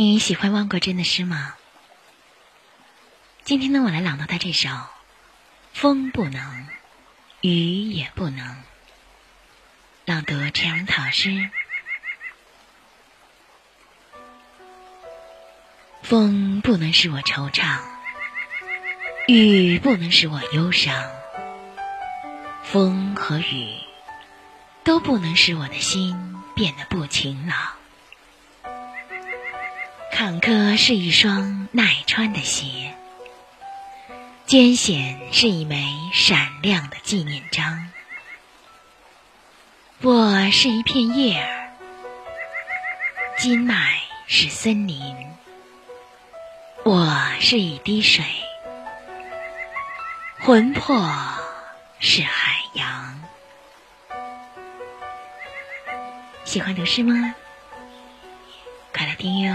你喜欢汪国真的诗吗？今天呢，我来朗读他这首《风不能，雨也不能》。朗读陈阳草诗。风不能使我惆怅，雨不能使我忧伤，风和雨都不能使我的心变得不晴朗。坎坷是一双耐穿的鞋，艰险是一枚闪亮的纪念章。我是一片叶儿，筋脉是森林；我是一滴水，魂魄是海洋。喜欢读诗吗？快来听哟！